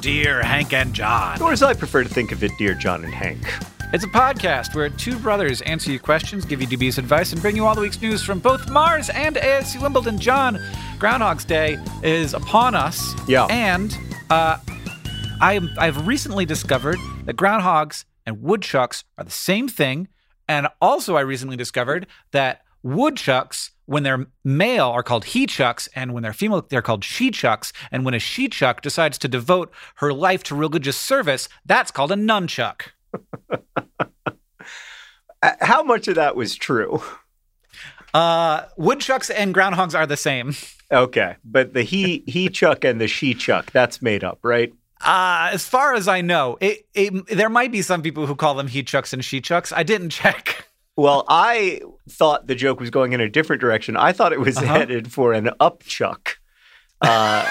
Dear Hank and John. Or as I prefer to think of it, Dear John and Hank. It's a podcast where two brothers answer your questions, give you dubious advice, and bring you all the week's news from both Mars and AFC Wimbledon. John, Groundhog's Day is upon us. Yeah. And uh, I, I've recently discovered that groundhogs and woodchucks are the same thing. And also, I recently discovered that woodchucks, when they're male, are called he chucks, and when they're female, they're called she chucks. And when a she chuck decides to devote her life to religious service, that's called a nunchuck. Uh, How much of that was true? Uh, woodchucks and groundhogs are the same. Okay, but the he he chuck and the she chuck that's made up, right? Uh, as far as I know, it, it there might be some people who call them he chucks and she chucks. I didn't check. Well, I thought the joke was going in a different direction. I thought it was Uh-huh. headed for an upchuck uh,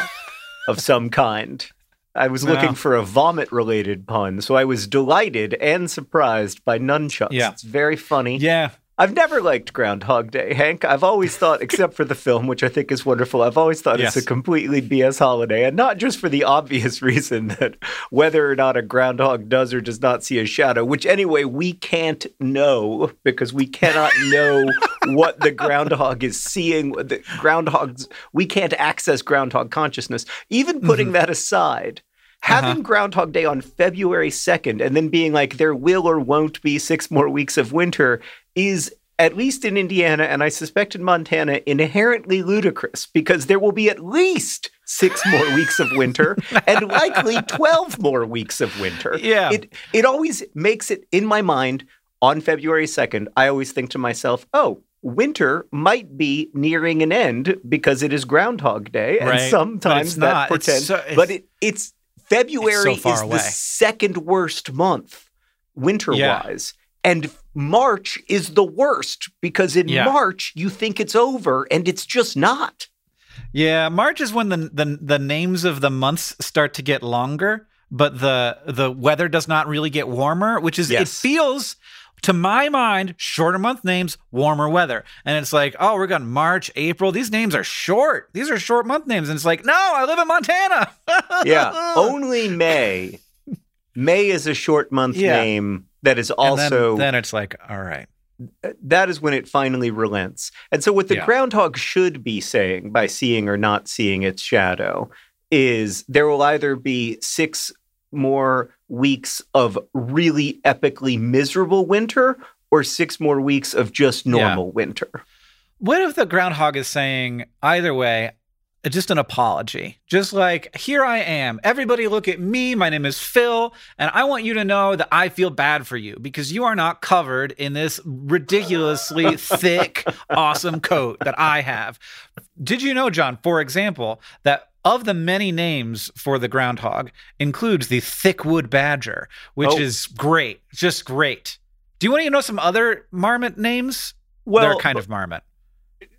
of some kind. I was looking Wow. for a vomit related pun, so I was delighted and surprised by nunchucks. Yeah. It's very funny. Yeah. I've never liked Groundhog Day, Hank. I've always thought, except for the film, which I think is wonderful, I've always thought Yes. it's a completely BS holiday. And not just for the obvious reason that whether or not a groundhog does or does not see a shadow, which anyway, we can't know because we cannot know what the groundhog is seeing. The groundhogs, we can't access groundhog consciousness. Even putting mm-hmm. that aside, uh-huh. Having Groundhog Day on February 2nd and then being like, there will or won't be six more weeks of winter is, at least in Indiana and I suspect in Montana, inherently ludicrous because there will be at least six more weeks of winter and likely 12 more weeks of winter. Yeah. It, it always makes it in my mind on February 2nd. I always think to myself, oh, winter might be nearing an end because it is Groundhog Day. And Right. Sometimes that pretends, so- but it, it's February It's so is away. the second worst month winter wise. And March is the worst because in Yeah. March you think it's over and it's just not. Yeah, March is when the, the the names of the months start to get longer, but the the weather does not really get warmer, which is it feels to my mind shorter month names, warmer weather. And it's like, oh, we're going March, April. These names are short. These are short month names. And it's like, no, I live in Montana. Yeah. Only May. May is a short month Yeah. name that is And then- also then, it's like, all right. Uh, that is when it finally relents. And so, what the Yeah. groundhog should be saying by seeing or not seeing its shadow is there will either be six more weeks of really epically miserable winter or six more weeks of just normal winter. What if the groundhog is saying either way, just an apology? Just like, here I am. Everybody look at me. My name is Phil, and I want you to know that I feel bad for you because you are not covered in this ridiculously thick, awesome coat that I have. Did you know, John, for example, that of the many names for the groundhog includes the thickwood badger, which Oh. is great, just great. Do you want to know some other marmot names? Well, They're kind of marmot.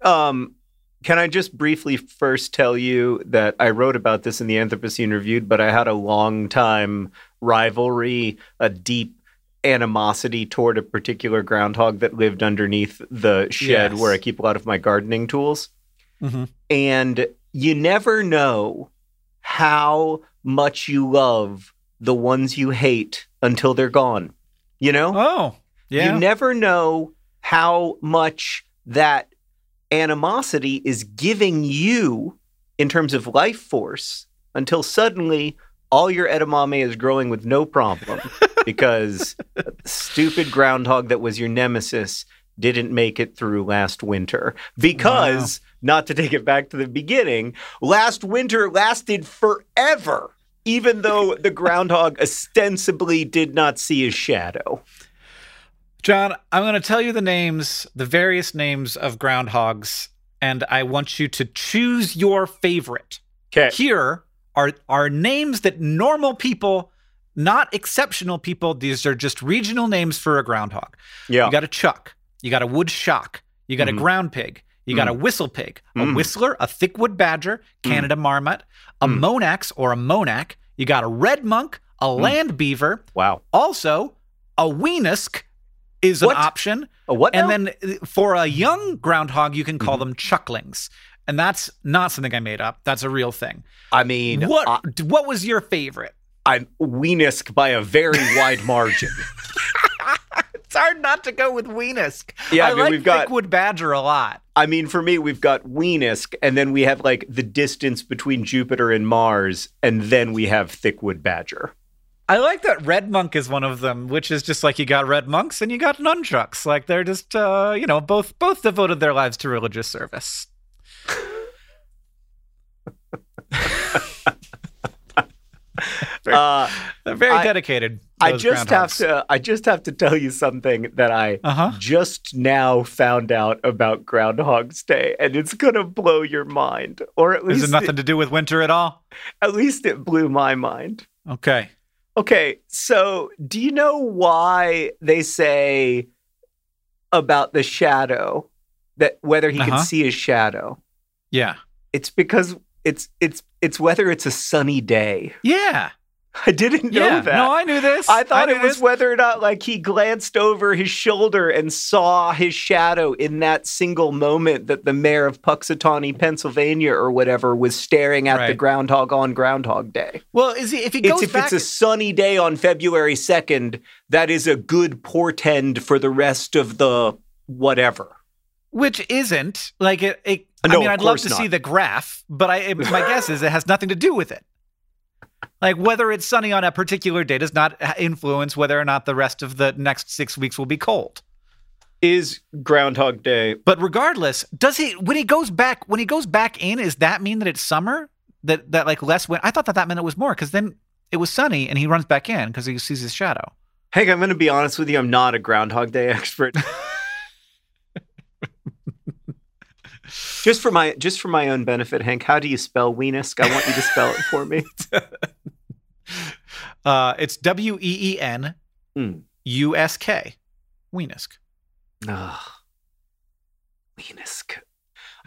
um, Can I just briefly first tell you that I wrote about this in the Anthropocene Reviewed, but I had a long time rivalry, a deep animosity toward a particular groundhog that lived underneath the shed Yes. where I keep a lot of my gardening tools. Mm-hmm. And you never know how much you love the ones you hate until they're gone. You know? Oh, yeah. You never know how much that animosity is giving you in terms of life force until suddenly all your edamame is growing with no problem because the stupid groundhog that was your nemesis didn't make it through last winter. Because, not to take it back to the beginning, last winter lasted forever, even though the groundhog ostensibly did not see his shadow. John, I'm going to tell you the names, the various names of groundhogs, and I want you to choose your favorite. Okay. Here are are names that normal people, not exceptional people, these are just regional names for a groundhog. Yeah. You got a chuck, you got a wood shock, you got Mhm. a ground pig, you got a whistle pig, a Mm. whistler, a thickwood badger, Canada marmot, a Mm. monax or a monac, you got a red monk, a Mm. land beaver, wow. also a weenusk is an option. A what? And then uh, for a young groundhog, you can call Mm-hmm. them chucklings. And that's not something I made up. That's a real thing. I mean, What I, what was your favorite? I'm Weenusk by a very wide margin. It's hard not to go with Weenusk. Yeah, I, I mean, like we've got- Thickwood Badger a lot. I mean, for me, we've got Weenusk, and then we have like the distance between Jupiter and Mars, and then we have Thickwood Badger. I like that Red Monk is one of them, which is just like you got red monks and you got nunchucks. Like they're just uh, you know, both both devoted their lives to religious service. Uh, They're very I- dedicated. I just have to. I just have to tell you something that I Uh-huh. just now found out about Groundhog's Day, and it's gonna blow your mind, or at least, Is it nothing to do with winter at all? at least it blew my mind. Okay. Okay, so do you know why they say about the shadow that whether he Uh-huh. can see his shadow? Yeah. It's because it's it's it's whether it's a sunny day. Yeah. I didn't know yeah. that. No, I knew this. I thought knew it was this. whether or not like he glanced over his shoulder and saw his shadow in that single moment that the mayor of Punxsutawney, Pennsylvania or whatever was staring at the groundhog on Groundhog Day. Well, is he if he It's goes if it's a sunny day on February 2nd, that is a good portend for the rest of the whatever. which isn't like it, it I mean I'd love to not. see the graph, but I it- my guess is it has nothing to do with it. Like whether it's sunny on a particular day does not influence whether or not the rest of the next 6 weeks will be cold. Is Groundhog Day But regardless, does he when he goes back when he goes back in is that mean that it's summer? That that like less wind? I thought that that meant it was more cuz then it was sunny and he runs back in cuz he sees his shadow. Hank, I'm going to be honest with you. I'm not a Groundhog Day expert. just for my just for my own benefit, Hank, how do you spell Weenusk? I want you to spell it for me. Uh it's W E E N Hmm. U S K. Weenusk. Ah, Weenusk.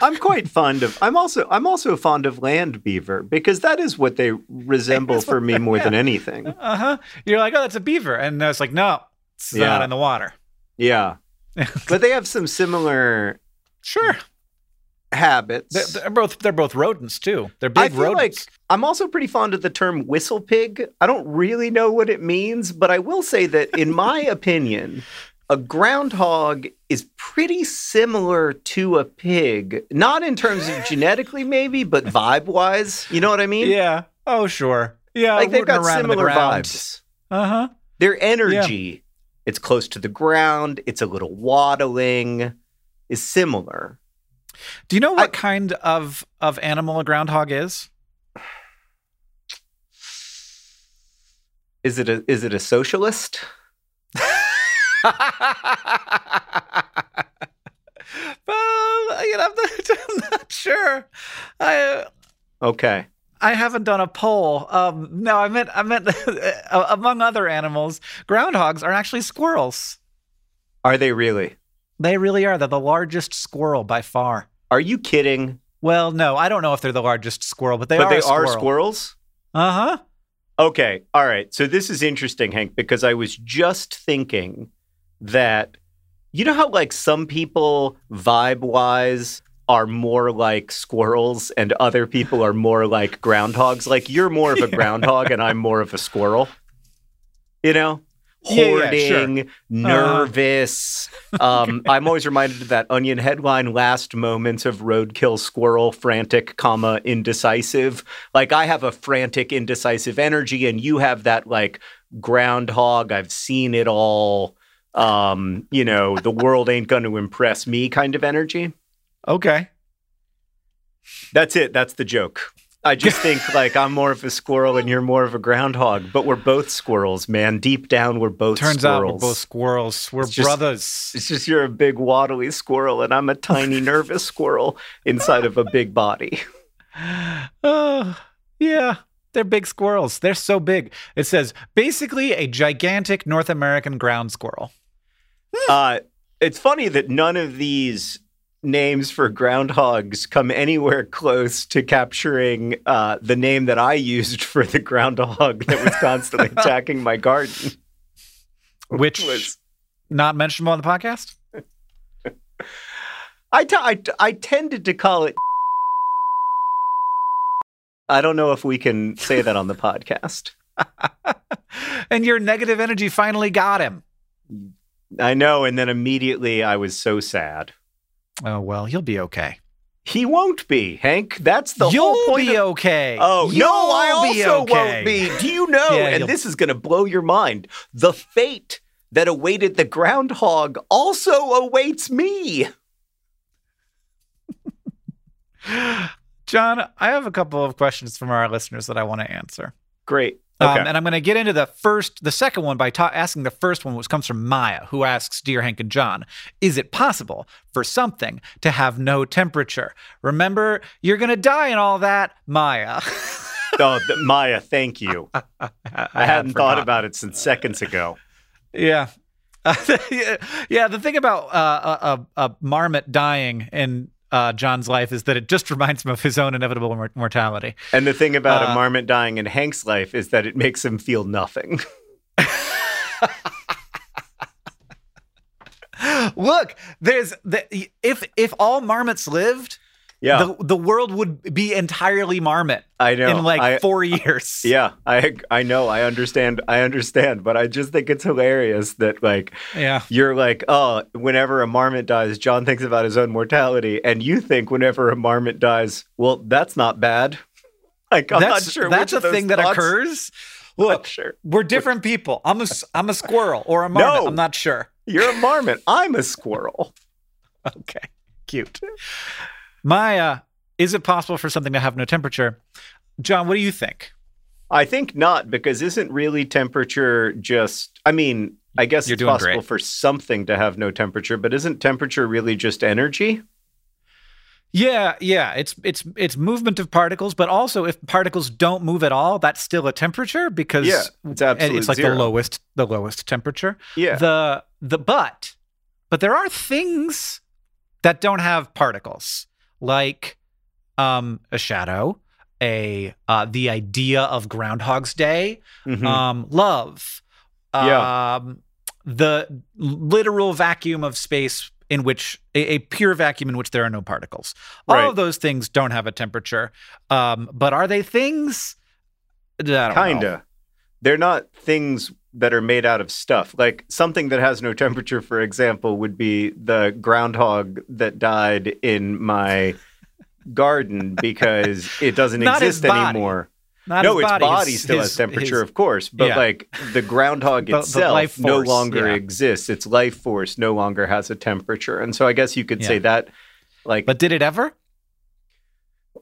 I'm quite fond of. I'm also. I'm also fond of land beaver because that is what they resemble for me more than anything. Uh huh. You're like, oh, that's a beaver, and it's like, no, it's Yeah. not in the water. Yeah, but they have some similar Sure, habits. they're, they're both they're both rodents too. They're I big feel like rodents. I'm also pretty fond of the term whistle pig. I don't really know what it means, but I will say that in my opinion, a groundhog is pretty similar to a pig, not in terms of genetically maybe, but vibe-wise. You know what I mean? yeah. Oh, sure. Yeah. Like they've got in the similar vibes. Uh huh. Their energy, it's close to the ground, it's a little waddling, is similar. Do you know what I- kind of of animal a groundhog is? Is it a is it a socialist? well, you know, I'm not, I'm not sure. I Okay. I haven't done a poll. Um, no, I meant I meant among other animals, groundhogs are actually squirrels. Are they really? They really are. They're the largest squirrel by far. Are you kidding? Well, no, I don't know if they're the largest squirrel, but they but are. they a are squirrels. Uh huh. Okay. All right. So this is interesting, Hank, because I was just thinking that you know how like some people vibe wise are more like squirrels and other people are more like groundhogs. Like you're more of a groundhog and I'm more of a squirrel. You know? Yeah, yeah, sure. Hoarding, nervous. um, I'm always reminded of that onion headline last moments of roadkill squirrel, frantic, comma, indecisive. Like I have a frantic, indecisive energy, and you have that like groundhog, I've seen it all. Um, you know, the world ain't gonna impress me kind of energy. Okay. That's it. That's the joke. I just think like I'm more of a squirrel and you're more of a groundhog, but we're both squirrels, man. Deep down, we're both Turns out we're squirrels. both squirrels. We're It's just- brothers. It's just you're a big waddly squirrel and I'm a tiny nervous squirrel inside of a big body. Oh, yeah. They're big squirrels. They're so big. It says basically a gigantic North American ground squirrel. Uh, it's funny that none of these names for groundhogs come anywhere close to capturing uh, the name that I used for the groundhog that was constantly attacking my garden. Which was- not mentionable on the podcast? I, t- I, t- I tended to call it. I don't know if we can say that on the podcast. and your negative energy finally got him. I know, and then immediately I was so sad. Oh well, you'll be okay. He won't be, Hank. That's the you'll whole point. be of- okay. Oh You'll no, I be also okay. won't be. Do you know? Yeah, and you'll- this is going to blow your mind. The fate that awaited the groundhog also awaits me. John, I have a couple of questions from our listeners that I want to answer. Great. Okay. Um, and I'm going to get into the first, the second one by ta- asking the first one, which comes from Maya, who asks, "Dear Hank and John, is it possible for something to have no temperature? Remember, you're going to die and all that, Maya." oh, th- Maya, thank you. I, I, hadn't thought about it since seconds ago. Yeah. yeah, the thing about uh, a, a, a marmot dying in uh, John's life is that it just reminds him of his own inevitable mor- mortality. And the thing about Uh, a marmot dying in Hank's life is that it makes him feel nothing. Look, there's the, if if all marmots lived, yeah, the the world would be entirely marmot I know. in like I- four years. yeah, I I know. I understand. I understand. But I just think it's hilarious that like yeah. you're like, oh, whenever a marmot dies, John thinks about his own mortality, and you think whenever a marmot dies, well, that's not bad. Like I'm that's not sure. that's a thing that thoughts- occurs. Look, sure. we're different people. I'm a I'm a squirrel or a marmot. No. I'm not sure. You're a marmot. I'm a squirrel. Okay, cute. Maya, is it possible for something to have no temperature? John, what do you think? I think not because isn't really temperature just? I mean, I guess You're it's possible great. for something to have no temperature, but isn't temperature really just energy? Yeah, yeah, it's it's it's movement of particles, but also if particles don't move at all, that's still a temperature because Yeah, it's it's like zero. the lowest the lowest temperature. Yeah. The the but but there are things that don't have particles, like um a shadow, a uh the idea of Groundhog's Day, Mhm. um love, Yeah. um the literal vacuum of space in which a, a pure vacuum in which there are no particles. All Right. of those things don't have a temperature. Um but are they things? I don't know. Kinda. They're not things that are made out of stuff. Like something that has no temperature, for example, would be the groundhog that died in my garden because it doesn't exist anymore. Not no, its body, body, his- still his- has temperature, his- of course, but yeah. like the groundhog The- itself no longer yeah. exists. Its life force no longer has a temperature, and so I guess you could Yeah. say that, like, But did it ever?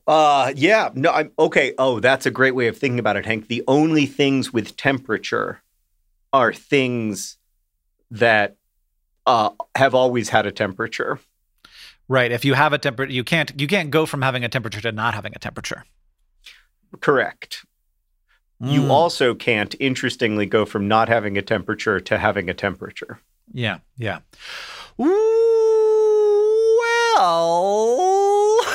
uh, yeah, no, I'm okay. Oh, that's a great way of thinking about it, Hank. The only things with temperature are things that uh, have always had a temperature. Right. If you have a temperature, you can't you can't go from having a temperature to not having a temperature. Correct. You Mm. also can't, interestingly, go from not having a temperature to having a temperature. Yeah. Yeah. Ooh, well.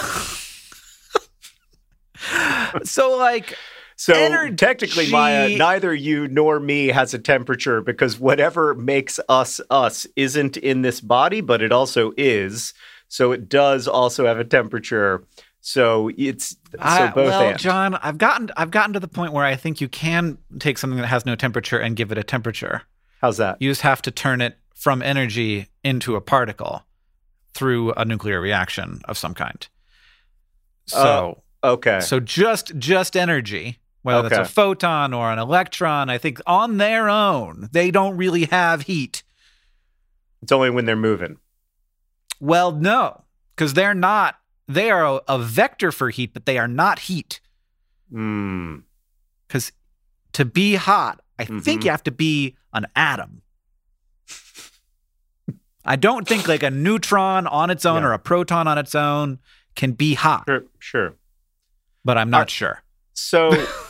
so like So Energy- technically, Maya, neither you nor me has a temperature because whatever makes us us isn't in this body, but it also is. So it does also have a temperature. So it's so I- both well, and. John, I've gotten I've gotten to the point where I think you can take something that has no temperature and give it a temperature. How's that? You just have to turn it from energy into a particle through a nuclear reaction of some kind. So oh, Okay. so just just energy, whether Okay. that's a photon or an electron, I think on their own, they don't really have heat. It's only when they're moving. Well, no, because they're not they are a, a vector for heat, but they are not heat. Mm. Because to be hot, I Mhm. think you have to be an atom. I don't think like a neutron on its own Yeah. or a proton on its own can be hot, Sure. Sure. but I'm not Are- sure. So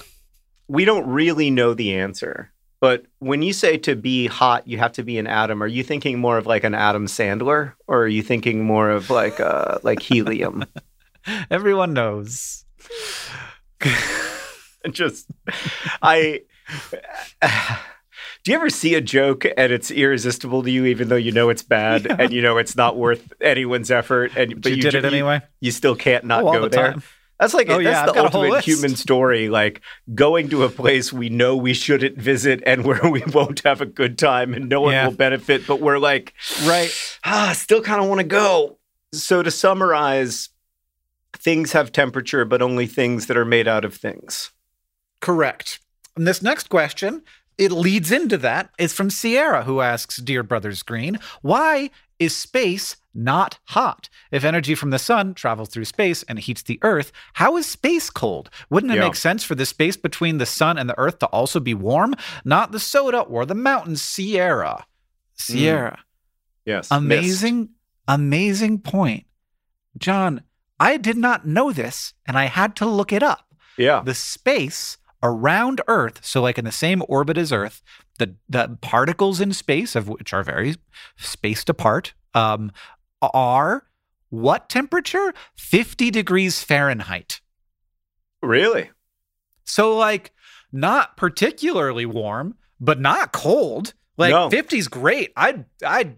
we don't really know the answer. But when you say to be hot, you have to be an atom. Are you thinking more of like an Adam Sandler, or are you thinking more of like uh, like helium? Everyone knows. Just, I. Do you ever see a joke and it's irresistible to you, even though you know it's bad Yeah. and you know it's not worth anyone's effort, and But you, did ju- it anyway. You, still can't not Oh, go the there. time. That's like Oh, that's yeah, the got a whole ultimate human story. Like going to a place we know we shouldn't visit and where we won't have a good time and no one Yeah. will benefit, but we're like, Right. ah, still kind of want to go. So to summarize, things have temperature, but only things that are made out of things. Correct. And this next question, it leads into that, is from Sierra, who asks, Dear Brothers Green, why is space not hot? If energy from the sun travels through space and heats the Earth, how is space cold? Wouldn't it Yeah. make sense for the space between the sun and the Earth to also be warm? Not the soda or the mountains, Sierra. Sierra. Yes. Amazing, amazing point. John, I did not know this, and I had to look it up Yeah. the space around Earth, so like in the same orbit as Earth, the the particles in space, of which are very spaced apart, um, are what temperature? Fifty degrees Fahrenheit. Really? So like not particularly warm, but not cold. Like No. 50's great. I'd I'd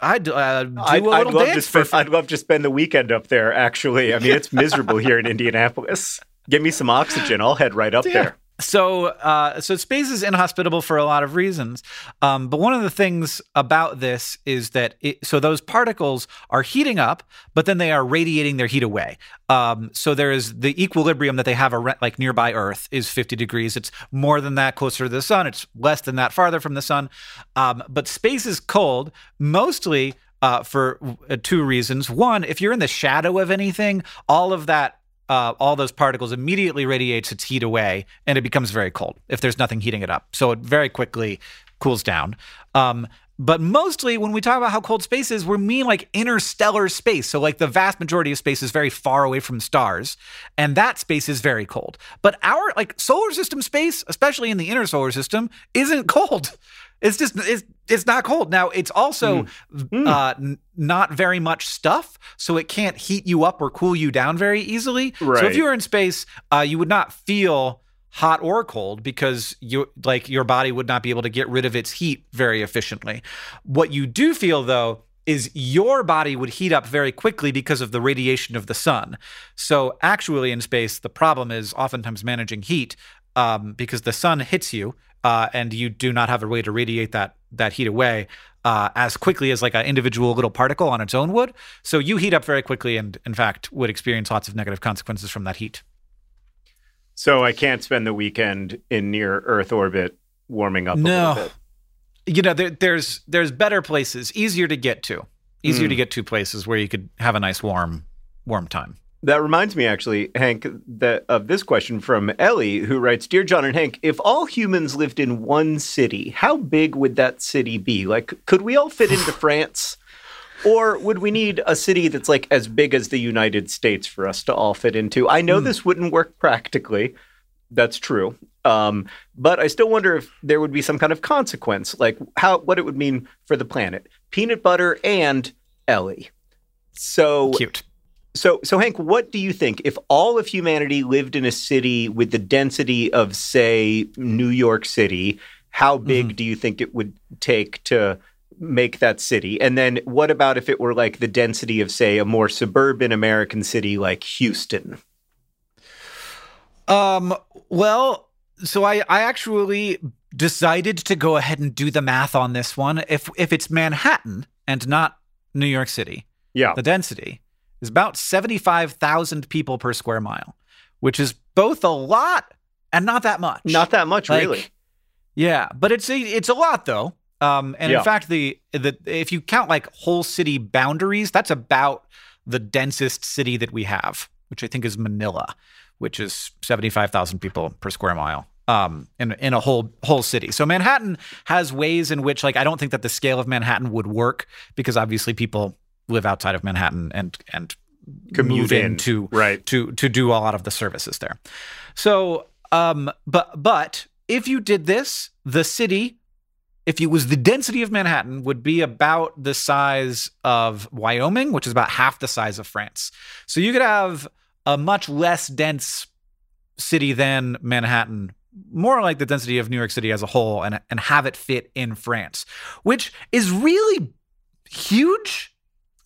I'd uh, do I'd, a I'd little to dance for spend, I'd love to spend the weekend up there. Actually, I mean, it's miserable here in Indianapolis. Give me some oxygen. I'll head right up Yeah. there. So, uh, so space is inhospitable for a lot of reasons. Um, but one of the things about this is that it, so those particles are heating up, but then they are radiating their heat away. Um, so there is the equilibrium that they have ar- like nearby Earth is 50 degrees. It's more than that closer to the sun. It's less than that farther from the sun. Um, but space is cold mostly uh, for uh, two reasons. One, if you're in the shadow of anything, all of that uh, all those particles immediately radiates its heat away and it becomes very cold if there's nothing heating it up. So it very quickly cools down. Um, but mostly when we talk about how cold space is, we mean like interstellar space. So like the vast majority of space is very far away from stars, and that space is very cold. But our like solar system space, especially in the inner solar system, isn't cold. It's just it's it's not cold. Now it's also Mm. uh, n- not very much stuff, so it can't heat you up or cool you down very easily. So if you were in space, uh, you would not feel hot or cold because you like your body would not be able to get rid of its heat very efficiently. What you do feel though is your body would heat up very quickly because of the radiation of the sun. So actually in space, the problem is oftentimes managing heat um, because the sun hits you uh, and you do not have a way to radiate that that heat away uh, as quickly as like an individual little particle on its own would. So you heat up very quickly, and in fact would experience lots of negative consequences from that heat. So I can't spend the weekend in near Earth orbit warming up a No. little bit. You know, there, there's there's better places, easier to get to, easier Mm. to get to places where you could have a nice warm warm time. That reminds me, actually, Hank, that of this question from Ellie, who writes, "Dear John and Hank, if all humans lived in one city, how big would that city be? Like, could we all fit into France, or would we need a city that's like as big as the United States for us to all fit into? I know this wouldn't work practically. That's true." Um, but I still wonder if there would be some kind of consequence, like how what it would mean for the planet. Peanut butter and Ellie. So Cute. So, so Hank, what do you think if all of humanity lived in a city with the density of, say, New York City? How big Mhm. do you think it would take to make that city? And then, what about if it were like the density of, say, a more suburban American city like Houston? Um, well, so I, I actually decided to go ahead and do the math on this one. If if it's Manhattan and not New York City, Yeah, the density is about 75,000 people per square mile, which is both a lot and not that much. not that much, Like, really. Yeah, but it's a it's a lot though. Um, and Yeah. in fact, the the if you count like whole city boundaries, that's about the densest city that we have, which I think is Manila, which is seventy five thousand people per square mile. Um, in in a whole whole city. So Manhattan has ways in which like I don't think that the scale of Manhattan would work because obviously people live outside of Manhattan and and Commute move in, into right? to to do a lot of the services there. So, um, but but if you did this, the city, if it was the density of Manhattan, would be about the size of Wyoming, which is about half the size of France. So you could have a much less dense city than Manhattan. More like the density of New York City as a whole, and and have it fit in France, which is really huge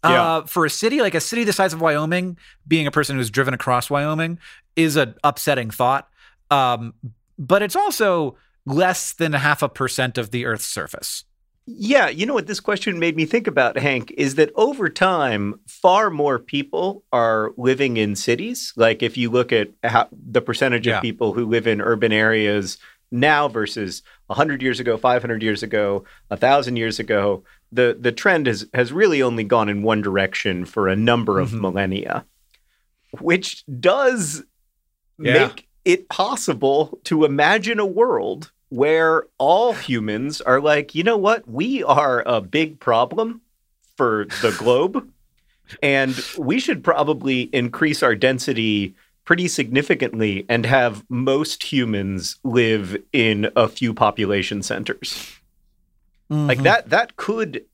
Yeah. uh, for a city like a city the size of Wyoming. Being a person who's driven across Wyoming is an upsetting thought, um, but it's also less than half a percent of the Earth's surface. Yeah, you know what this question made me think about, Hank, is that over time, far more people are living in cities. Like if you look at how, the percentage Yeah. of people who live in urban areas now versus 100 years ago, 500 years ago, 1,000 years ago, the, the trend has, has really only gone in one direction for a number of Mhm. millennia, which does Yeah. make it possible to imagine a world where all humans are like, you know what? We are a big problem for the globe, and we should probably increase our density pretty significantly and have most humans live in a few population centers. Like Mhm. that that could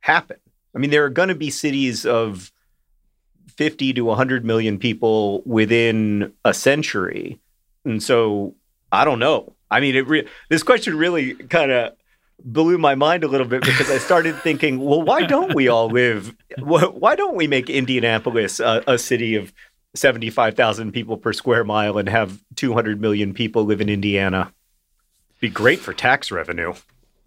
happen. I mean, there are going to be cities of 50 to 100 million people within a century. And so I don't know. I mean, it re- this question really kind of blew my mind a little bit because I started thinking, well, why don't we all live? Why don't we make Indianapolis a, a city of 75,000 people per square mile and have 200 million people live in Indiana? Be great for tax revenue.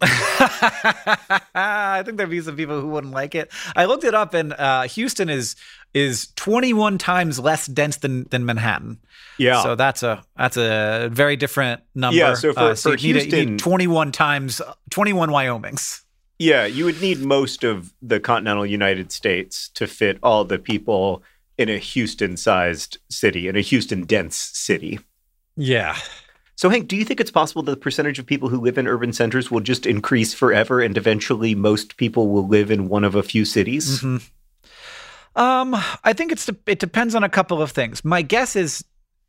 I think there'd be some people who wouldn't like it. I looked it up, and uh, Houston is is 21 times less dense than than Manhattan. Yeah. So that's a that's a very different number. Yeah, so for- Uh, for you need, a- Houston- need 21 times 21 Wyomings. Yeah, you would need most of the continental United States to fit all the people in a Houston sized city, in a Houston dense city. Yeah. So, Hank, do you think it's possible that the percentage of people who live in urban centers will just increase forever and eventually most people will live in one of a few cities? Mhm. Um, I think it's it depends on a couple of things. My guess is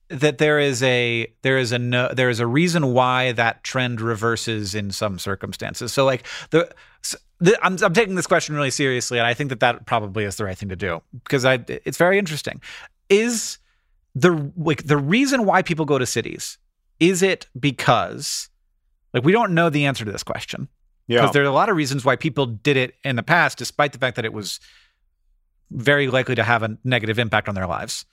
that there is a there is a no, there is a reason why that trend reverses in some circumstances. So like the, the I'm I'm taking this question really seriously, and I think that that probably is the right thing to do because I it's very interesting. Is the like the reason why people go to cities is it because like we don't know the answer to this question Yeah. because there are a lot of reasons why people did it in the past, despite the fact that it was very likely to have a negative impact on their lives.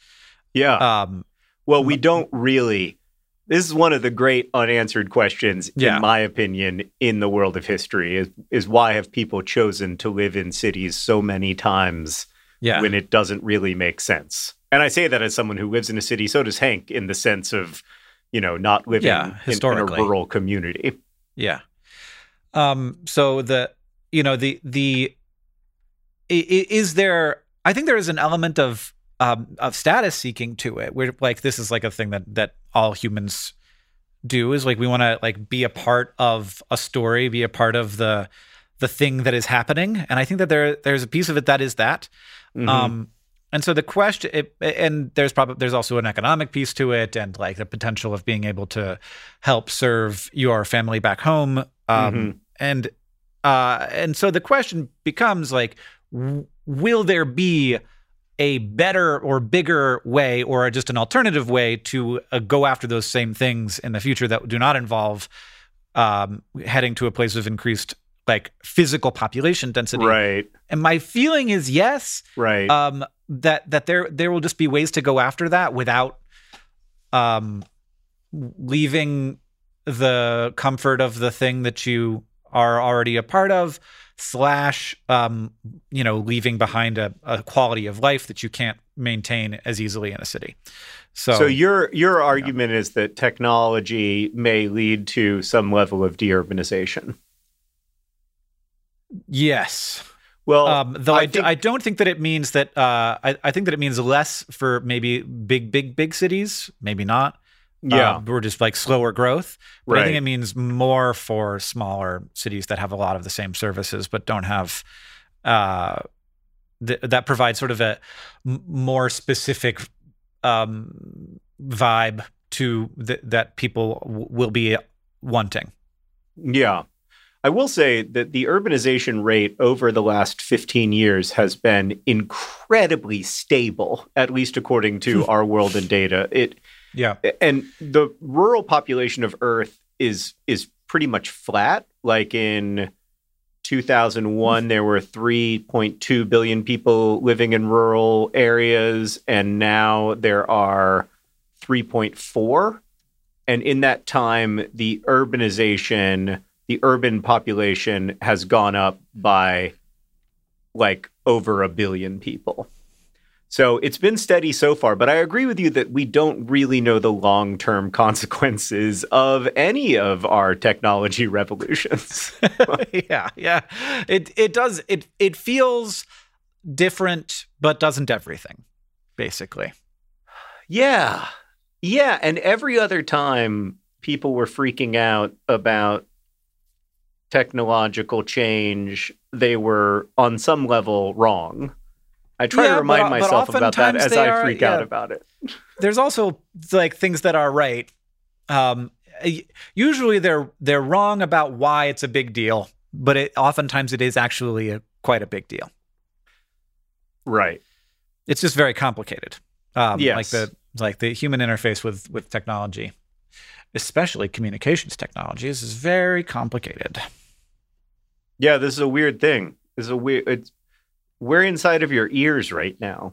Yeah. Um, Well, we don't really. This is one of the great unanswered questions, Yeah. in my opinion, in the world of history is, is why have people chosen to live in cities so many times yeah, when it doesn't really make sense? And I say that as someone who lives in a city. So does Hank, in the sense of, you know, not living Yeah, in- in, a rural community. yeah. Um, so the you know the the is there? I think there is an element of um, of status seeking to it, where like this is like a thing that that all humans do is like we want to like be a part of a story, be a part of the the thing that is happening, and I think that there there's a piece of it that is that. Mhm. Um, and so the question, it, and there's probably there's also an economic piece to it, and like the potential of being able to help serve your family back home. Um, Mhm. And uh, and so the question becomes like, w- will there be a better or bigger way or just an alternative way to uh, go after those same things in the future that do not involve um, heading to a place of increased like physical population density. Right. And my feeling is yes. Right. Um, that that there there will just be ways to go after that without um leaving the comfort of the thing that you are already a part of slash um you know leaving behind a, a quality of life that you can't maintain as easily in a city so So your your argument is that technology may lead to some level of deurbanization. Yes Well, um, though I, I think- I don't think that it means that uh, I, I think that it means less for maybe big big big cities maybe not yeah, uh, we're just like slower growth. But I think it means more for smaller cities that have a lot of the same services, but don't have uh, th- that provides sort of a m- more specific um, vibe to th- that people w- will be wanting. yeah. I will say that the urbanization rate over the last 15 years has been incredibly stable, at least according to hmm. Our World in Data. It Yeah. and the rural population of Earth is is pretty much flat. Like in 2001, there were 3.2 billion people living in rural areas, and now there are 3.4. And in that time, the urbanization, the urban population has gone up by like over a billion people. So it's been steady so far, but I agree with you that we don't really know the long term consequences of any of our technology revolutions. yeah, yeah. It it does it it feels different, but doesn't everything, basically. yeah. Yeah. And every other time people were freaking out about technological change, they were on some level wrong. I try Yeah, to remind but myself about that as I are- freak out about it. there's also like things that are right. Um, usually they're they're wrong about why it's a big deal, but it oftentimes it is actually a, quite a big deal. Right. It's just very complicated. Um, Yes. like the like the human interface with with technology, especially communications technologies, is very complicated. Yeah, this is a weird thing. This is a weird. It's we're inside of your ears right now.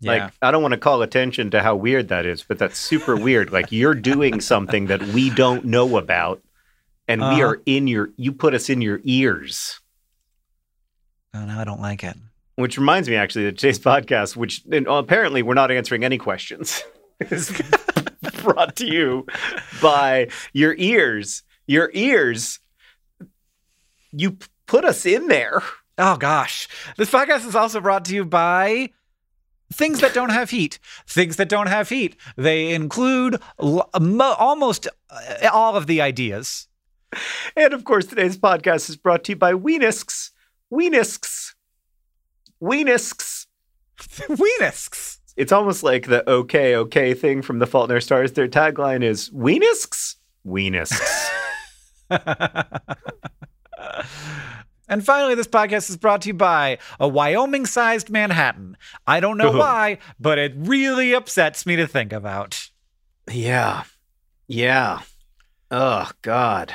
Yeah. Like I don't want to call attention to how weird that is, but that's super weird. Like you're doing something that we don't know about, and we Uh-huh. are in your. You put us in your ears. oh no, I don't like it. Which reminds me, actually, that today's podcast, which and apparently we're not answering any questions, is brought to you by your ears. Your ears. You put us in there. Oh gosh. This podcast is also brought to you by things that don't have heat. Things that don't have heat. They include l- mo- almost uh, all of the ideas. And of course, today's podcast is brought to you by Weenusks. Weenusks. Weenusks. Weenusks. It's almost like the okay, okay thing from The Fault in Our Stars. Their tagline is Weenusks? Weenusks. and finally, this podcast is brought to you by a Wyoming sized Manhattan. I don't know why, but it really upsets me to think about. yeah. Yeah. Oh, God.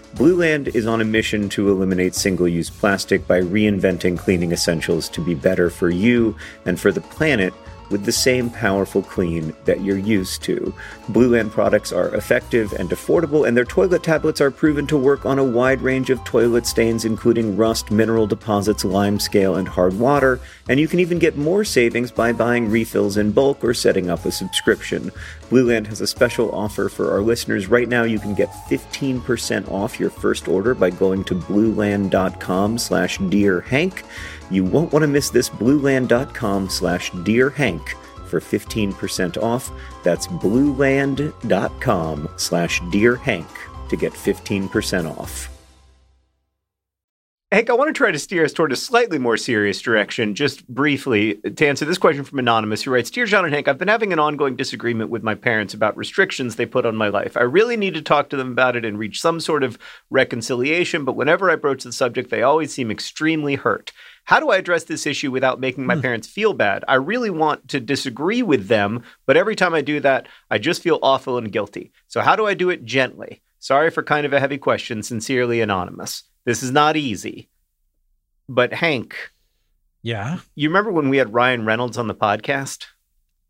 Blueland is on a mission to eliminate single use plastic by reinventing cleaning essentials to be better for you and for the planet with the same powerful clean that you're used to. Blueland products are effective and affordable, and their toilet tablets are proven to work on a wide range of toilet stains, including rust, mineral deposits, lime scale, and hard water. And you can even get more savings by buying refills in bulk or setting up a subscription. Blueland has a special offer for our listeners. Right now, you can get 15% off your first order by going to blueland.com slash dear Hank. You won't want to miss this blueland.com slash dear Hank for 15% off. That's blueland.com slash dearhank to get 15% off. Hank, I want to try to steer us toward a slightly more serious direction, just briefly, to answer this question from Anonymous, who writes Dear John and Hank, I've been having an ongoing disagreement with my parents about restrictions they put on my life. I really need to talk to them about it and reach some sort of reconciliation, but whenever I broach the subject, they always seem extremely hurt. How do I address this issue without making my hmm. parents feel bad? I really want to disagree with them, but every time I do that, I just feel awful and guilty. So, how do I do it gently? Sorry for kind of a heavy question. Sincerely, Anonymous. This is not easy. But Hank, Yeah. you remember when we had Ryan Reynolds on the podcast?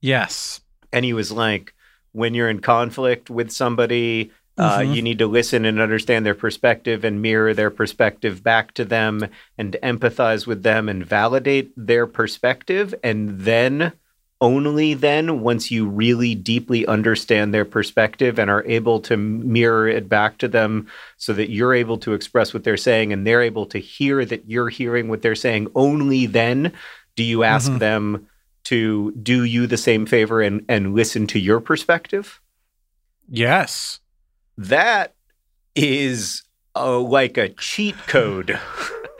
Yes. And he was like, when you're in conflict with somebody, uh, Mhm. you need to listen and understand their perspective and mirror their perspective back to them and empathize with them and validate their perspective. And then, only then, once you really deeply understand their perspective and are able to mirror it back to them so that you're able to express what they're saying and they're able to hear that you're hearing what they're saying, only then do you ask Mhm. them to do you the same favor and, and listen to your perspective. Yes. That is uh, like a cheat code.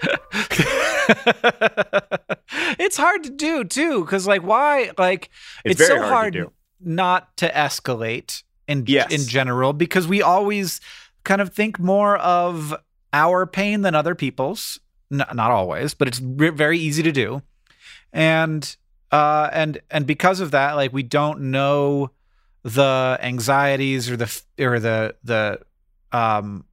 it's hard to do too, because like why? Like It's, It's very so hard, hard to not to escalate in Yes. in general because we always kind of think more of our pain than other people's. N- not always, but it's re- very easy to do, and uh, and and because of that, like we don't know the anxieties or the or the the um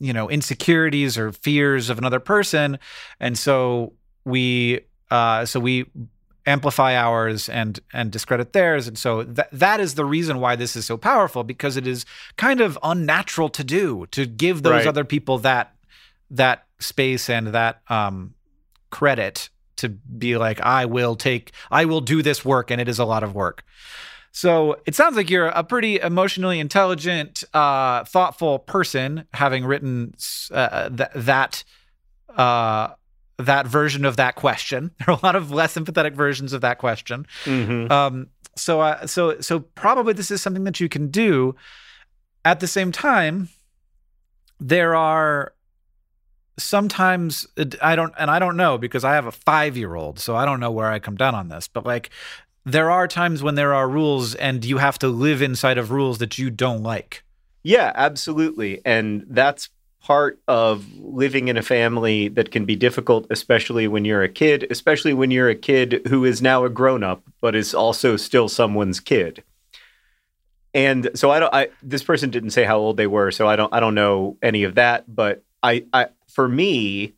you know insecurities or fears of another person and so we uh so we amplify ours and and discredit theirs and so that that is the reason why this is so powerful because it is kind of unnatural to do to give those Right. other people that that space and that um credit to be like I will take I will do this work and it is a lot of work. So it sounds like you're a pretty emotionally intelligent, uh, thoughtful person, having written uh, th- that uh, that version of that question. There are a lot of less sympathetic versions of that question. Mhm. Um, so, uh, so, so probably this is something that you can do. At the same time, there are sometimes I don't, and I don't know because I have a five year old, so I don't know where I come down on this. But like, there are times when there are rules, and you have to live inside of rules that you don't like. Yeah, absolutely. And that's part of living in a family that can be difficult, especially when you're a kid, especially when you're a kid who is now a grown up, but is also still someone's kid. And so I don't I this person didn't say how old they were, so I don't I don't know any of that, but I I for me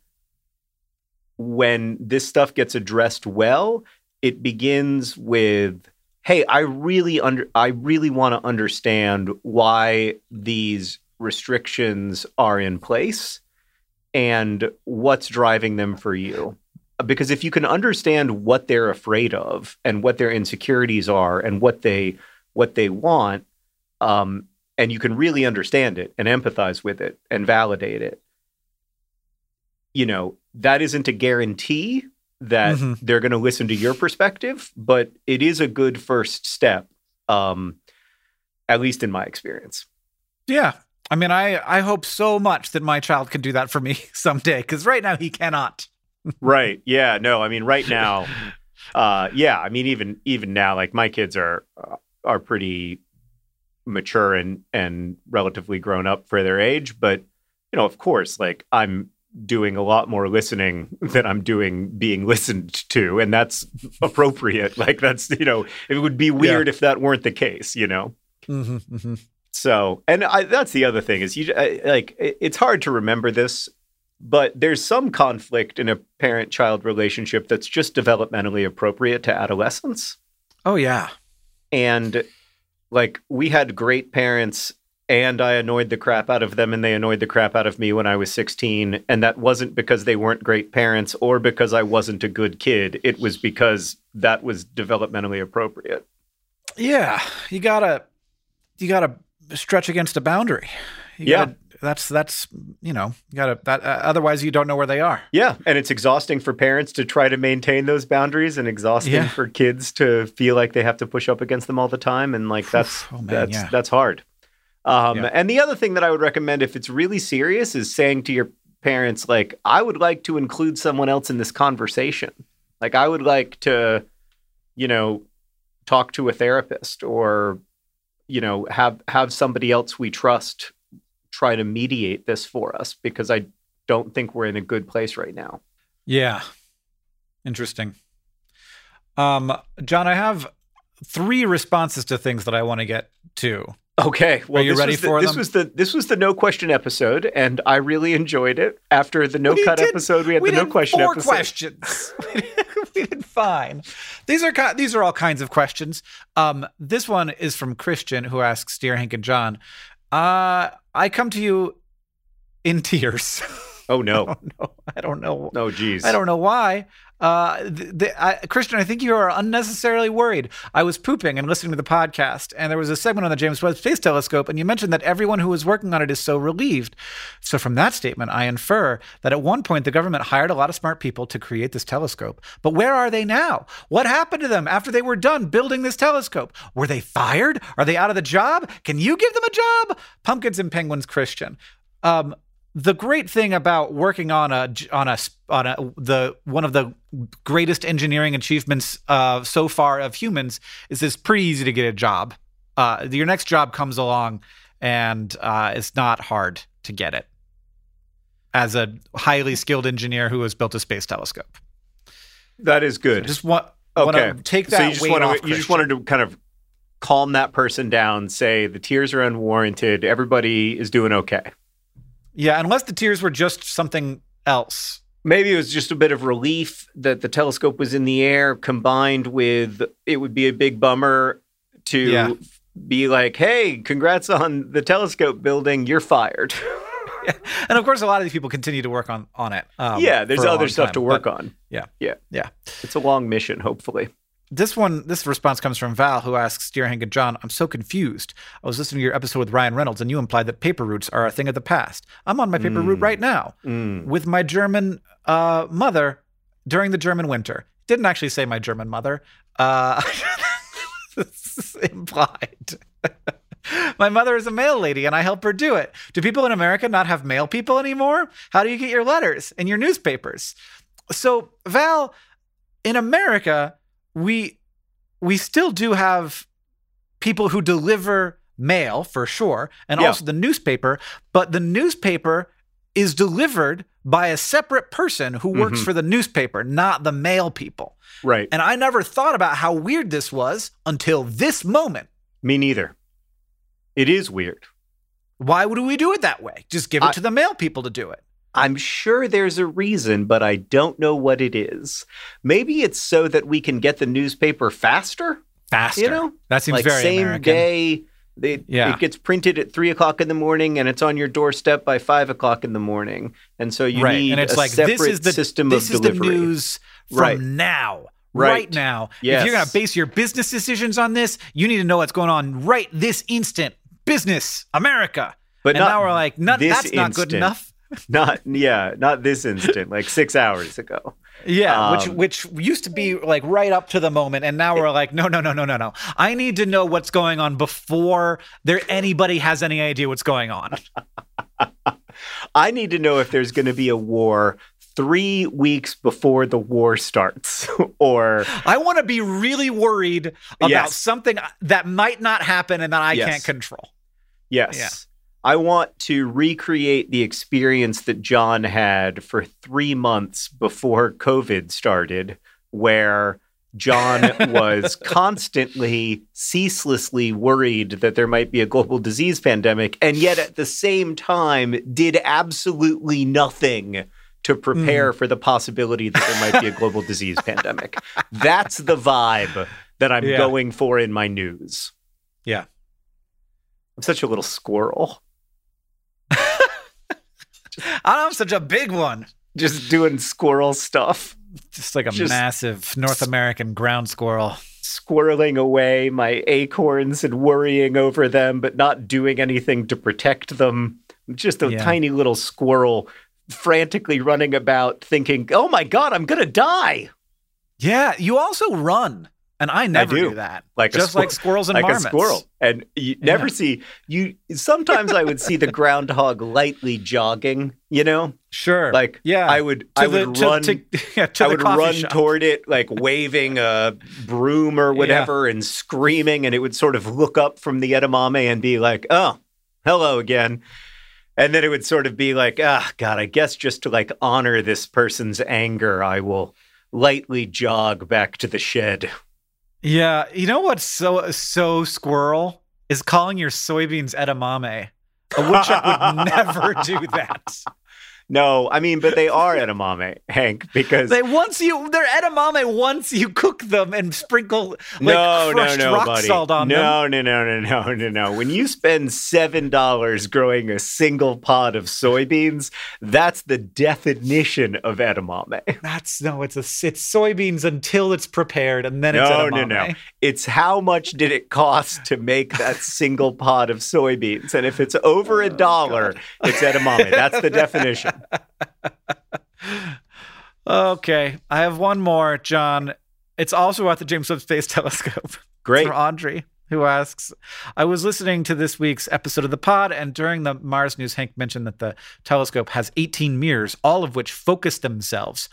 when this stuff gets addressed well, it begins with hey, I really under I really want to understand why these restrictions are in place and what's driving them for you. Because if you can understand what they're afraid of and what their insecurities are and what they what they want, um, and you can really understand it and empathize with it and validate it, you know, that isn't a guarantee that Mhm. they're going to listen to your perspective, but it is a good first step, um, at least in my experience. Yeah. I mean, I, I hope so much that my child can do that for me someday because right now he cannot. right. Yeah. No. I mean, right now, uh, yeah. I mean, even even now, like my kids are uh, are pretty mature and and relatively grown up for their age, but you know, of course, like I'm doing a lot more listening than I'm doing being listened to, and that's appropriate. like that's you know, it would be weird if that weren't the case. You know. Mm-hmm, mm-hmm. So, and I, that's the other thing is you I, like it- it's hard to remember this, but there's some conflict in a parent-child relationship that's just developmentally appropriate to adolescence. Oh, yeah. And like we had great parents and I annoyed the crap out of them and they annoyed the crap out of me when I was 16 and that wasn't because they weren't great parents or because I wasn't a good kid. It was because that was developmentally appropriate. Yeah. You gotta, you gotta stretch against a boundary. You Yeah. gotta, that's that's you know you gotta that uh, otherwise you don't know where they are Yeah, and it's exhausting for parents to try to maintain those boundaries, and exhausting Yeah. for kids to feel like they have to push up against them all the time, and like that's Oh, man, that's yeah. that's hard. Um, Yeah. And the other thing that I would recommend, if it's really serious, is saying to your parents, like, I would like to include someone else in this conversation. Like, I would like to, you know, talk to a therapist or, you know, have have somebody else we trust try to mediate this for us because I don't think we're in a good place right now. yeah interesting um john i have three responses to things that i want to get to Okay, well, you this ready was the, for this was the this was the no question episode, and I really enjoyed it. After the no We cut did- episode, we had we the no question four episode. questions we did fine these are these are all kinds of questions um this one is from christian who asks dear hank and john uh i come to you in tears Oh I no, don't know. I don't know. no, geez, I don't know why. Uh, th- th- I, Christian, I think you are unnecessarily worried. I was pooping and listening to the podcast, and there was a segment on the James Webb Space Telescope, and you mentioned that everyone who was working on it is so relieved. So, from that statement, I infer that at one point the government hired a lot of smart people to create this telescope. But where are they now? What happened to them after they were done building this telescope? Were they fired? Are they out of the job? Can you give them a job? Pumpkins and Penguins, Christian. Um, the great thing about working on a on a on a the one of the greatest engineering achievements uh, so far of humans is it's pretty easy to get a job. Uh, your next job comes along, and uh, it's not hard to get it as a highly skilled engineer who has built a space telescope. that is good. Just want okay, want to take that so you just wanna- off. you just wanted to kind of calm that person down, say the tears are unwarranted, everybody is doing okay. Yeah, unless the tears were just something else. Maybe it was just a bit of relief that the telescope was in the air, combined with it would be a big bummer to Yeah. be like, "Hey, congrats on the telescope building. You're fired." And of course, a lot of these people continue to work on on it. um, yeah, there's other stuff time, to work but- on. yeah. yeah, Yeah. It's a long mission, hopefully. This one, this response comes from Val, who asks, Dear Hank and John, I'm so confused. I was listening to your episode with Ryan Reynolds, and you implied that paper routes are a thing of the past. I'm on my paper route right now Mm. with my German uh, mother during the German winter. Didn't actually say my German mother. Uh, implied. my mother is a mail lady, and I help her do it. Do people in America not have mail people anymore? How do you get your letters and your newspapers? So, Val, in America, we we still do have people who deliver mail for sure, and Yeah. also the newspaper. But the newspaper is delivered by a separate person who works Mhm. for the newspaper, not the mail people. Right. And I never thought about how weird this was until this moment. Me neither. It is weird. Why would we do it that way? Just give it I- to the mail people to do it. I'm sure there's a reason, but I don't know what it is. Maybe it's so that we can get the newspaper faster. Faster. You know, that seems like very same American. day. It, Yeah. it gets printed at three o'clock in the morning, and it's on your doorstep by five o'clock in the morning. And so you right. need and it's a like separate this is the system this of is delivery. the news from Right. now. Right. Right now. If you're going to base your business decisions on this, you need to know what's going on right this instant. Business, America. but and now we're like, no, that's not good enough. Not yeah, not this instant, like six hours ago. Yeah, which Um, which used to be like right up to the moment, and now we're like, no, no, no, no, no, no. I need to know what's going on before there anybody has any idea what's going on. I need to know if there's going to be a war three weeks before the war starts, or I want to be really worried about Yes. something that might not happen and that I Yes. can't control. yes. I want to recreate the experience that John had for three months before COVID started, where John was constantly, ceaselessly worried that there might be a global disease pandemic, and yet at the same time did absolutely nothing to prepare hmm. for the possibility that there might be a global disease pandemic. That's the vibe that I'm Yeah. going for in my news. Yeah. I'm such a little squirrel. I'm such a big one. just doing squirrel stuff, Just like a Just- massive North American ground squirrel. squirreling away my acorns and worrying over them, but not doing anything to protect them. Just a Yeah. tiny little squirrel frantically running about thinking, oh my God, I'm going to die. Yeah, you also run, and I never do. do. that. Like just like squirrels and like marmots. a squirrel. And you never see you. Sometimes I would see the groundhog lightly jogging. You know, Sure. like yeah. I would, to I the, would to, run. to, yeah, to I would run shop. toward it, like waving a broom or whatever, and screaming, and it would sort of look up from the edamame and be like, "Oh, hello again." And then it would sort of be like, ah, God, I guess just to like honor this person's anger, I will lightly jog back to the shed. Yeah, you know what's so so squirrel is calling your soybeans edamame. Uh, A woodchuck would never do that. No, I mean, but they are edamame, Hank, because They once you they're edamame once you cook them and sprinkle like no, no, crushed no, rock buddy. salt on them. no, no, no, no, no, no, no. When you spend seven dollars growing a single pod of soybeans, that's the definition of edamame. That's no, it's a it's soybeans until it's prepared and then it's No, edamame. no, no. It's how much did it cost to make that single pod of soybeans? And if it's over a Oh, dollar, it's edamame. That's the definition. Okay, I have one more, John. It's also at the James Webb Space Telescope. Great. From Audrey, who asks, I was listening to this week's episode of the pod, and during the Mars news, Hank mentioned that the telescope has 18 mirrors, all of which focus themselves.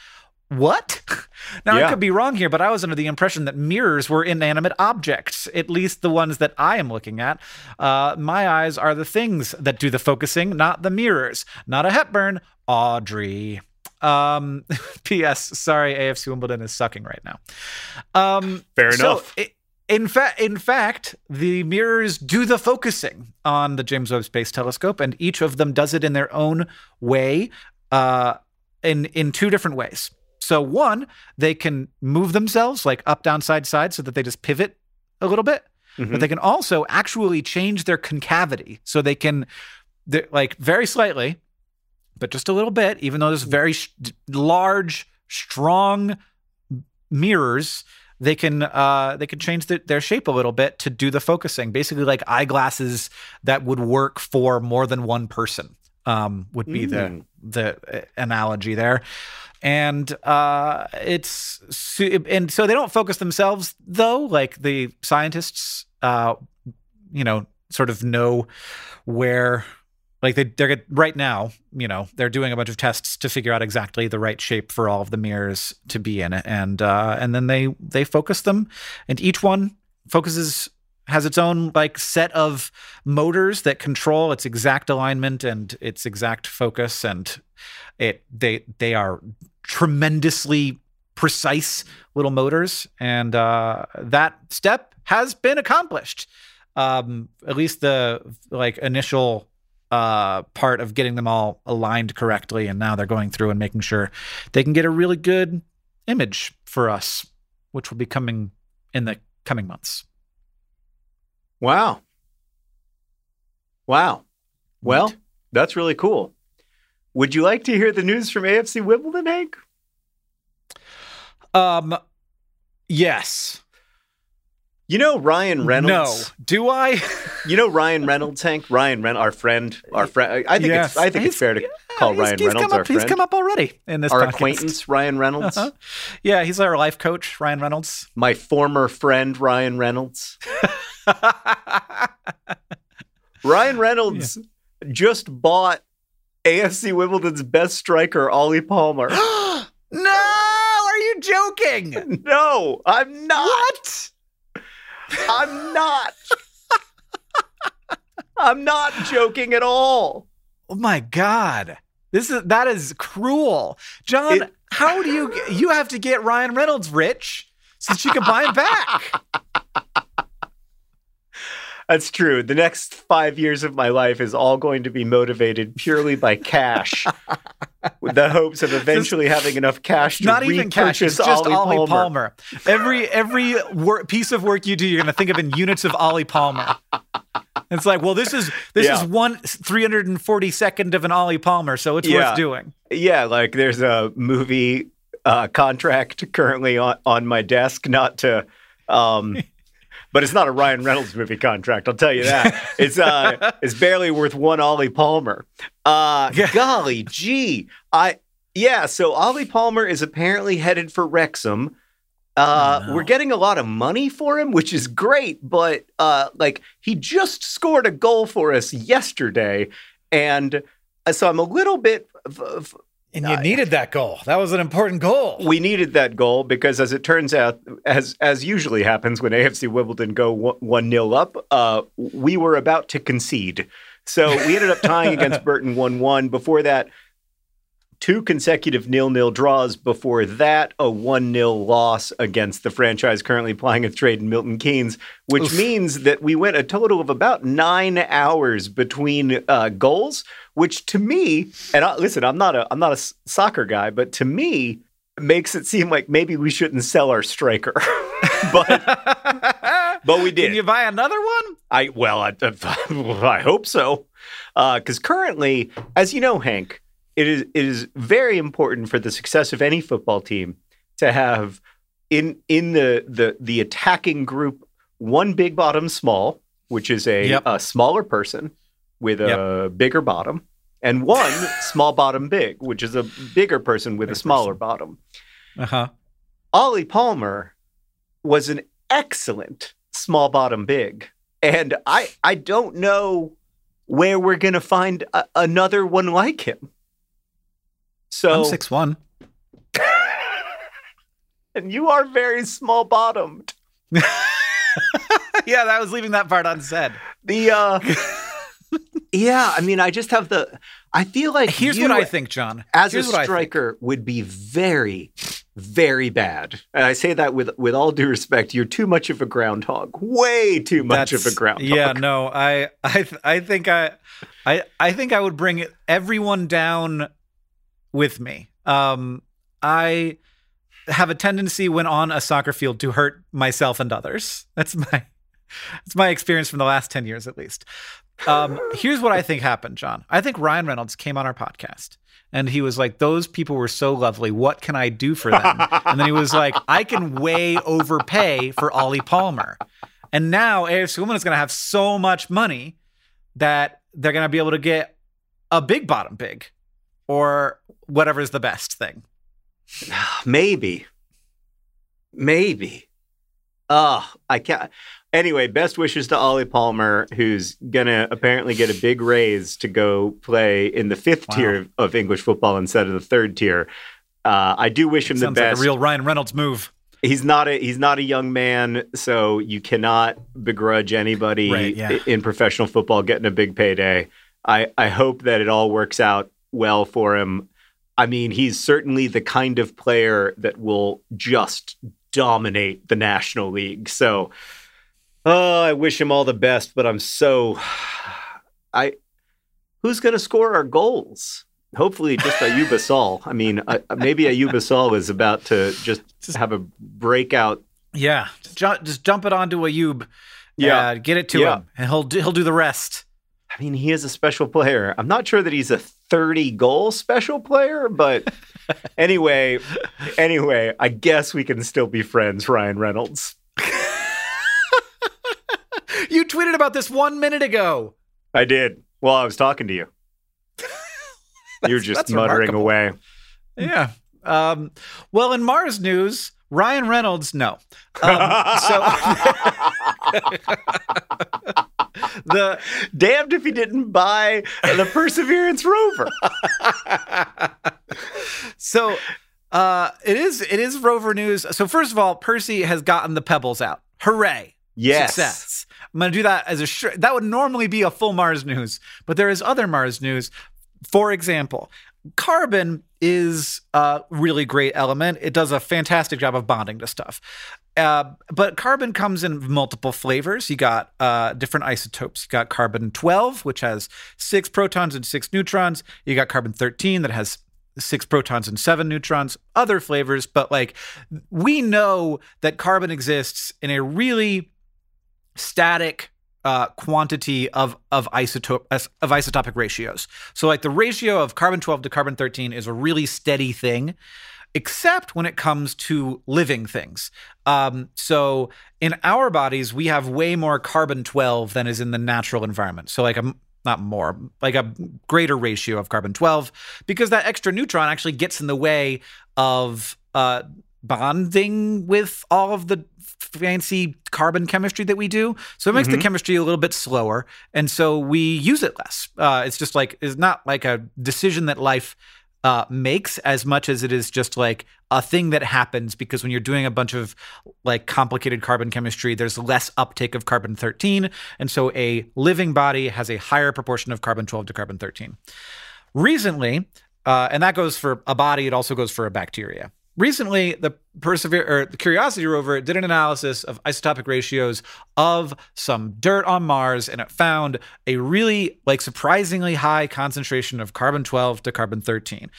What? Now, I could be wrong here, but I was under the impression that mirrors were inanimate objects, at least the ones that I am looking at. Uh, my eyes are the things that do the focusing, not the mirrors. Not a Hepburn, Audrey. Um, P.S. Sorry, AFC Wimbledon is sucking right now. Um, Fair so, enough. i- in fact, in fact, the mirrors do the focusing on the James Webb Space Telescope, and each of them does it in their own way, uh, in in two different ways. So, one, they can move themselves like up, down, side, side, so that they just pivot a little bit. Mhm. But they can also actually change their concavity, so they can, like very slightly, but just a little bit. Even though there's very sh- large, strong mirrors they can uh they can change the, their shape a little bit to do the focusing basically like eyeglasses that would work for more than one person um would be the Mm. the uh, analogy there and uh it's and so they don't focus themselves though. Like the scientists uh you know sort of know where like they they're right now you know they're doing a bunch of tests to figure out exactly the right shape for all of the mirrors to be in. It and uh and then they they focus them. And each one focuses has its own like set of motors that control its exact alignment and its exact focus and it they they are tremendously precise little motors and uh that step has been accomplished. Um at least the like initial uh part of getting them all aligned correctly and now they're going through and making sure they can get a really good image for us which will be coming in the coming months Wow. Wow. Well, that's really cool. Would you like to hear the news from AFC Wimbledon, Hank? um yes You know Ryan Reynolds. no do i You know Ryan Reynolds, Hank. Ryan Reynolds, our friend, our friend. I think Yes. it's. I think it's fair to call Ryan he's Reynolds come our friend. he's come up already in this our podcast. acquaintance, Ryan Reynolds. Uh-huh. yeah he's our life coach ryan reynolds My former friend, Ryan Reynolds. Ryan Reynolds just bought AFC Wimbledon's best striker, Ollie Palmer. no are you joking no, I'm not. what I'm not. I'm not joking at all. Oh my god. This is that is cruel. John, It- how do you you have to get Ryan Reynolds rich so that you can buy him back? That's true. The next five years of my life is all going to be motivated purely by cash, with the hopes of eventually having enough cash to Not even cash, just Ollie, Ollie Palmer. Palmer. Every every wor- piece of work you do, you're going to think of in units of Ollie Palmer. It's like, well, this is this Yeah. is one 342nd of an Ollie Palmer, so it's Yeah. worth doing. Yeah, like there's a movie uh, contract currently on, on my desk, not to, um, but it's not a Ryan Reynolds movie contract. I'll tell you that. It's uh, it's barely worth one Ollie Palmer. Uh, golly gee, I yeah. So Ollie Palmer is apparently headed for Wrexham. Uh, Oh, no. We're getting a lot of money for him, which is great. But uh, like, he just scored a goal for us yesterday, and uh, so I'm a little bit. f- f- And you needed that goal. That was an important goal. we needed that goal because, as it turns out, as as usually happens when AFC Wimbledon go one 0 up, uh, we were about to concede. So we ended up tying against Burton one one. Before that, two consecutive nil nil draws. Before that, a one 0 loss against the franchise currently playing a trade in Milton Keynes, which Oof. means that we went a total of about nine hours between uh, goals. Which to me, and I, listen, I'm not a I'm not a soccer guy, but to me makes it seem like maybe we shouldn't sell our striker. but but we did. Can you buy another one? I well, I, I hope so, because currently, as you know, Hank, it is it is very important for the success of any football team to have in in the the the attacking group one big bottom small, which is a, Yep. a smaller person with a bigger bottom, and one small bottom big, which is a bigger person with a smaller person. bottom. Uh huh. Ollie Palmer was an excellent small bottom big. And I I don't know where we're going to find a, another one like him. So I'm six one. and you are very small bottomed. yeah, I was leaving that part unsaid. The uh Yeah, I mean I just have the I feel like Here's you, what I think, John. as Here's a what I think. striker would be very very bad. And I say that with with all due respect. You're too much of a groundhog. Way too much of a That's- groundhog. Yeah, no, I, I, th- I think I, I, I think I would bring everyone down with me. Um, I have a tendency when on a soccer field to hurt myself and others. That's my, that's my experience from the last ten years, at least. Um, here's what I think happened, John. I think Ryan Reynolds came on our podcast and he was like, "Those people were so lovely. What can I do for them?" and then he was like, "I can way overpay for Ollie Palmer." And now AFC Wimbledon is going to have so much money that they're going to be able to get a big bottom big or whatever is the best thing. Maybe. Maybe. Oh, I can't. Anyway, best wishes to Ollie Palmer, who's gonna apparently get a big raise to go play in the fifth Wow. tier of English football instead of the third tier. Uh, I do wish him the best. like a real Ryan Reynolds move. he's not a he's not a young man, so you cannot begrudge anybody Right, yeah. in professional football getting a big payday. I I hope that it all works out well for him. I mean, he's certainly the kind of player that will just dominate the National League. So, oh, I wish him all the best, but I'm so I who's going to score our goals? Hopefully, just Ayoub Assal. I mean, uh, maybe Ayoub Assal is about to just have a breakout. Yeah, just, ju- just dump it onto Ayoub. Yeah. uh, get it to Yeah. him, and he'll do, he'll do the rest. I mean, he is a special player. I'm not sure that he's a 30 goal special player, but anyway, anyway, I guess we can still be friends, Ryan Reynolds. You tweeted about this one minute ago. I did while I was talking to you. You're just muttering remarkable. away. Yeah. Um, well, in Mars news, Ryan Reynolds, no. Um, so the Damned if he didn't buy the Perseverance rover. so uh, it is it is Rover news. So first of all, Percy has gotten the pebbles out. Hooray! Yes. Success. I'm going to do that as a sh- that would normally be a full Mars news, but there is other Mars news. For example, carbon is a really great element. It does a fantastic job of bonding to stuff. Uh, but carbon comes in multiple flavors. You got uh, different isotopes. You got carbon 12, which has six protons and six neutrons. You got carbon 13 that has six protons and seven neutrons. Other flavors, but like we know that carbon exists in a really static uh, quantity of of isotope of isotopic ratios. So like the ratio of carbon 12 to carbon 13 is a really steady thing. except when it comes to living things. Um, so in our bodies, we have way more carbon 12 than is in the natural environment. So, like a not more, like a greater ratio of carbon 12, because that extra neutron actually gets in the way of uh, bonding with all of the fancy carbon chemistry that we do. So it makes Mhm. the chemistry a little bit slower. And so we use it less. Uh, it's just like, it's not like a decision that life uh, makes as much as it is just like a thing that happens because when you're doing a bunch of like complicated carbon chemistry, there's less uptake of carbon 13. And so a living body has a higher proportion of carbon 12 to carbon 13. Recently, uh, and that goes for a body, it also goes for a bacteria. Recently, the or the Curiosity rover did an analysis of isotopic ratios of some dirt on Mars, and it found a really like surprisingly high concentration of carbon 12 to carbon 13.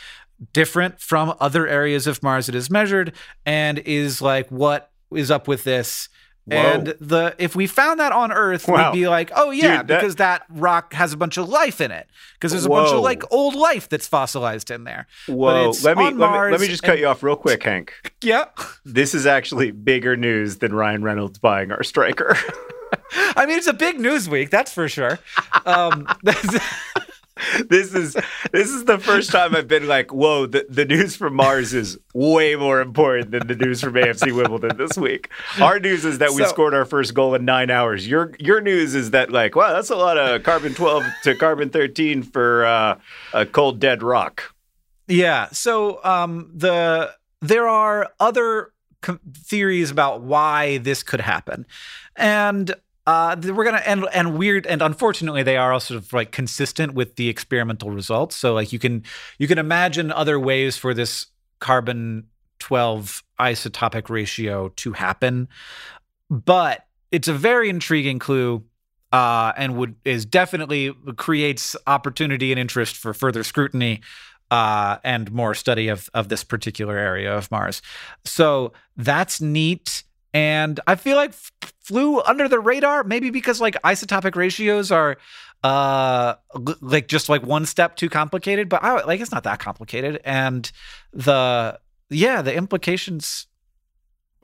Different from other areas of Mars it is measured, and is like what is up with this. Whoa. And the if we found that on Earth, Wow. we'd be like, oh yeah, Dude, that- because that rock has a bunch of life in it. Because there's a bunch of like old life that's fossilized in there. Whoa! Let me, let me let me just cut you off real quick, Hank. Yeah. This is actually bigger news than Ryan Reynolds buying our striker. I mean, it's a big news week, that's for sure. Um, this is this is the first time I've been like, whoa, the, the news from Mars is way more important than the news from AFC Wimbledon this week. Our news is that we So- scored our first goal in nine hours. Your your news is that like, wow, that's a lot of carbon twelve to carbon thirteen for uh, a cold dead rock. yeah. So um, the there are other com- theories about why this could happen, and uh, we're gonna and and weird and unfortunately they are also sort of like consistent with the experimental results. So like you can you can imagine other ways for this carbon twelve isotopic ratio to happen, but it's a very intriguing clue. Uh, and would is definitely creates opportunity and interest for further scrutiny uh, and more study of of this particular area of Mars. So that's neat. And I feel like f- flew under the radar, maybe because like isotopic ratios are uh l- like just like one step too complicated, but I like it's not that complicated. And the yeah, the implications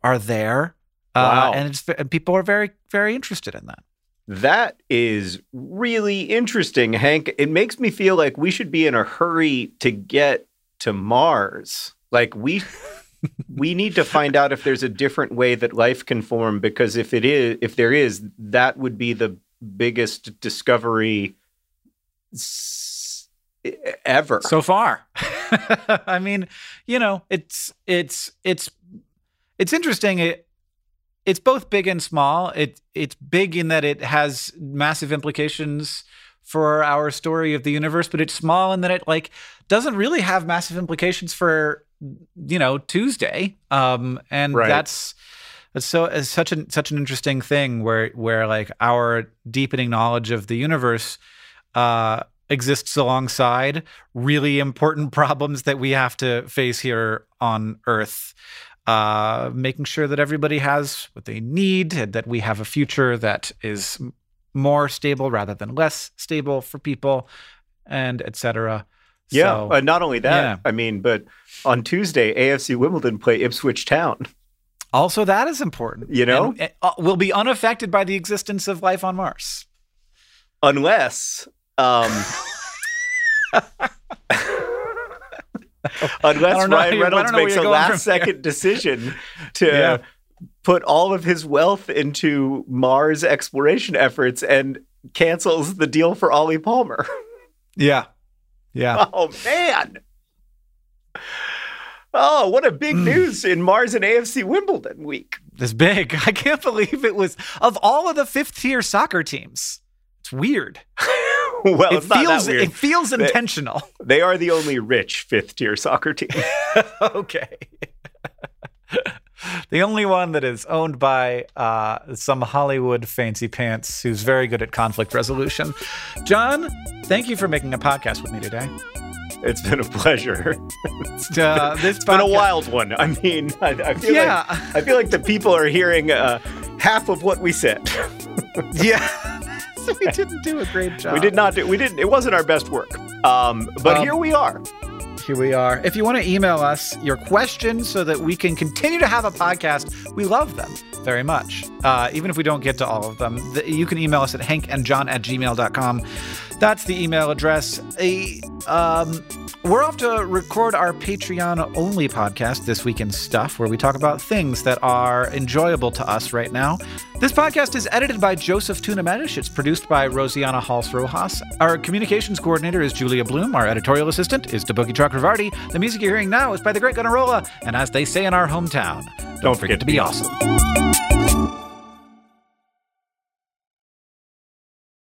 are there. Wow. Uh, and it's and people are very very interested in that. That is really interesting, Hank. It makes me feel like we should be in a hurry to get to Mars. Like we we need to find out if there's a different way that life can form because if it is if there is, that would be the biggest discovery s- ever. so far. I mean, you know, it's it's it's it's interesting. It it's both big and small. It it's big in that it has massive implications for our story of the universe, but it's small in that it like doesn't really have massive implications for you know Tuesday. Um, and Right. that's it's so it's such an such an interesting thing where where like our deepening knowledge of the universe uh, exists alongside really important problems that we have to face here on Earth. Uh, making sure that everybody has what they need, and that we have a future that is more stable rather than less stable for people, and etc. yeah, So, uh, not only that, yeah. I mean, but on Tuesday, AFC Wimbledon play Ipswich Town. also that is important. You know? and, uh, will be unaffected by the existence of life on Mars. unless um unless Ryan Reynolds don't know where makes a last second decision to Yeah. put all of his wealth into Mars exploration efforts and cancels the deal for Ollie Palmer. Yeah, yeah. oh man. Oh, what a big Mm. news in Mars and AFC Wimbledon week. This big. I can't believe it was of all of the fifth tier soccer teams. It's weird. well, it feels it feels They- intentional. They are the only rich fifth tier soccer team. okay. the only one that is owned by uh, some Hollywood fancy pants who's very good at conflict resolution. John, thank you for making a podcast with me today. It's been a pleasure. Uh, this It's been a wild one. I mean, I, I feel Yeah. like I feel like the people are hearing uh, half of what we said. Yeah. so we didn't do a great job. we did not do. We didn't. It wasn't our best work. Um, but Um, here we are. Here we are. If you want to email us your questions so that we can continue to have a podcast, we love them very much. Uh, even if we don't get to all of them, the, you can email us at hankandjohn at gmail.com. That's the email address. A, um, we're off to record our Patreon only podcast, This Week in Stuff, where we talk about things that are enjoyable to us right now. This podcast is edited by Joseph Tuna-Medish. It's produced by Rosianna Halse Rojas. Our communications coordinator is Julia Bloom. Our editorial assistant is Deboki Chakravarti. The music you're hearing now is by the Great Gunnarolla. And as they say in our hometown, don't, don't forget, forget, to be awesome.